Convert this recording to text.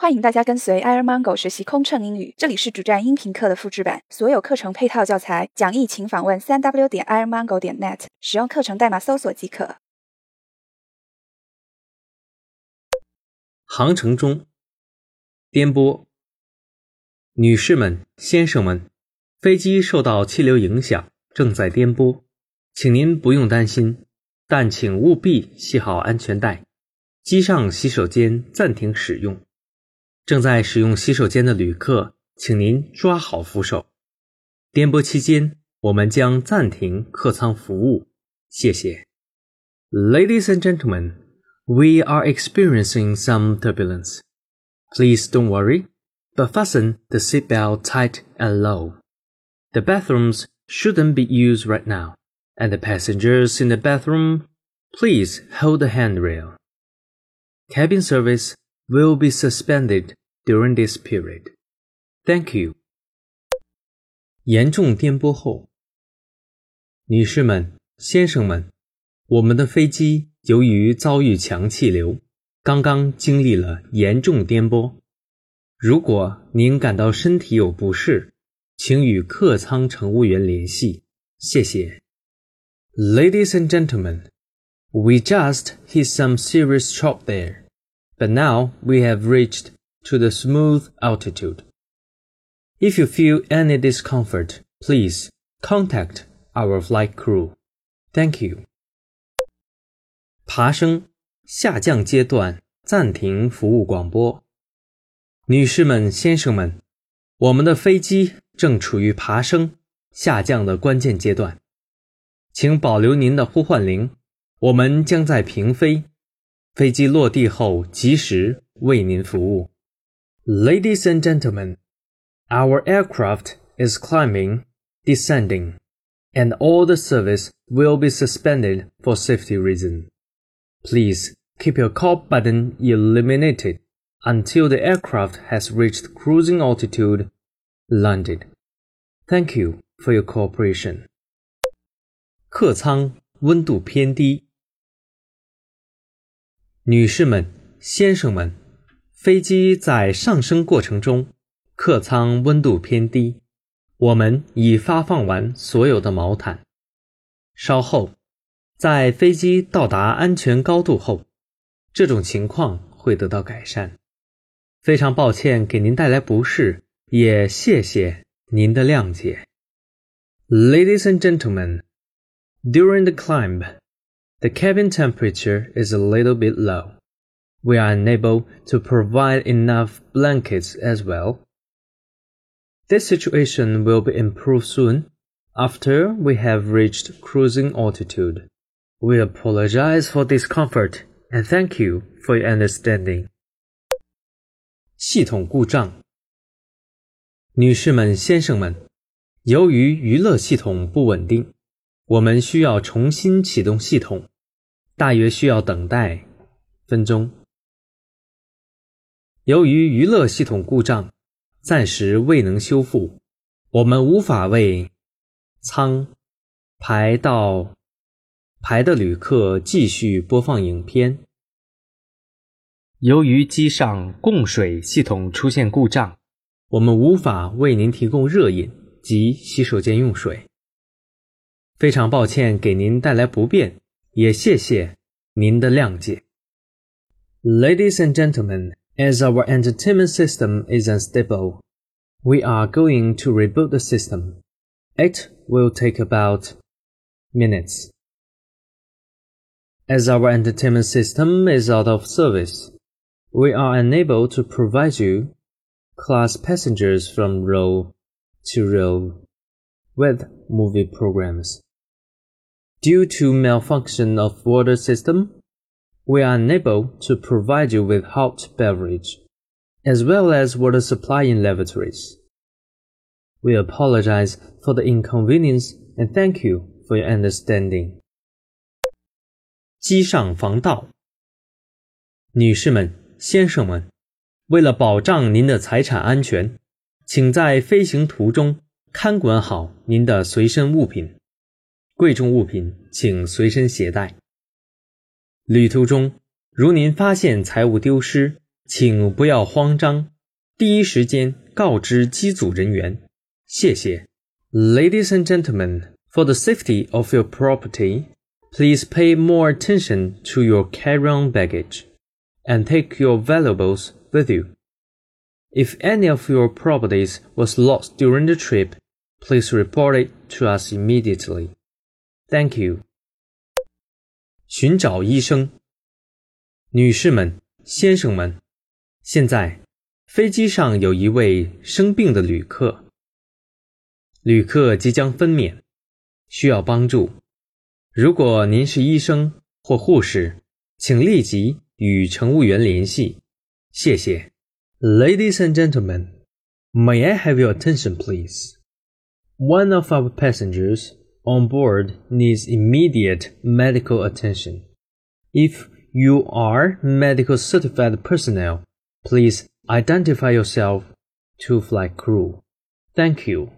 欢迎大家跟随 Air Mango 学习空乘英语，这里是主站音频课的复制版，所有课程配套教材讲义请访问三 w 点 airmango 点 net，使用课程代码搜索即可。航程中，颠簸。女士们、先生们，飞机受到气流影响，正在颠簸，请您不用担心，但请务必系好安全带。机上洗手间暂停使用。正在使用洗手间的旅客，请您抓好扶手。颠簸期间，我们将暂停客舱服务。谢谢。Ladies and gentlemen, we are experiencing some turbulence. Please don't worry, but fasten the seatbelt tight and low. The bathrooms shouldn't be used right now, and the passengers in the bathroom, please hold the handrail. Cabin service will be suspended during this period. Thank you. 严重颠簸后，女士们、先生们，我们的飞机由于遭遇强气流，刚刚经历了严重颠簸。如果您感到身体有不适，请与客舱乘务员联系。谢谢。Ladies and gentlemen, we just hit some serious shock there. But now we have reached to the smooth altitude. If you feel any discomfort, please contact our flight crew. Thank you. 爬升下降阶段暂停服务广播。女士们、先生们，我们的飞机正处于爬升下降的关键阶段，请保留您的呼唤铃，我们将在平飞。 飞机落地后及时为您服务。Ladies and gentlemen, our aircraft is climbing, descending, and all the service will be suspended for safety reasons. Please keep your call button illuminated until the aircraft has reached cruising altitude, landed. Thank you for your cooperation. 客舱温度偏低。 女士们、先生们，飞机在上升过程中，客舱温度偏低。我们已发放完所有的毛毯。稍后，在飞机到达安全高度后，这种情况会得到改善。非常抱歉给您带来不适，也谢谢您的谅解。Ladies and gentlemen, during the climb. The cabin temperature is a little bit low. We are unable to provide enough blankets as well. This situation will be improved soon after we have reached cruising altitude. We apologize for discomfort and thank you for your understanding. 系统故障，女士们、先生们，由于娱乐系统不稳定。 我们需要重新启动系统，大约需要等待分钟。由于娱乐系统故障，暂时未能修复，我们无法为舱排到排的旅客继续播放影片。由于机上供水系统出现故障，我们无法为您提供热饮及洗手间用水。非常抱歉给您带来不便，也谢谢您的谅解。Ladies and gentlemen, as our entertainment system is unstable, we are going to reboot the system. It will take about minutes. As our entertainment system is out of service, we are unable to provide you class passengers from row to row with movie programs. Due to malfunction of water system, we are unable to provide you with hot beverage, as well as water supply in lavatories. We apologize for the inconvenience and thank you for your understanding. 机上防盗，女士们、先生们，为了保障您的财产安全，请在飞行途中看管好您的随身物品。 贵重物品请随身携带。旅途中，如您发现财物丢失， 请不要慌张，第一时间告知机组人员。谢谢。Ladies and gentlemen, for the safety of your property, please pay more attention to your carry-on baggage and take your valuables with you. If any of your properties was lost during the trip, please report it to us immediately. Thank you. 寻找医生，女士们、先生们，现在飞机上有一位生病的旅客，旅客即将分娩，需要帮助。如果您是医生或护士，请立即与乘务员联系。谢谢。Ladies and gentlemen, may I have your attention, please? One of our passengers on board needs immediate medical attention. If you are medical certified personnel, please identify yourself to flight crew. Thank you.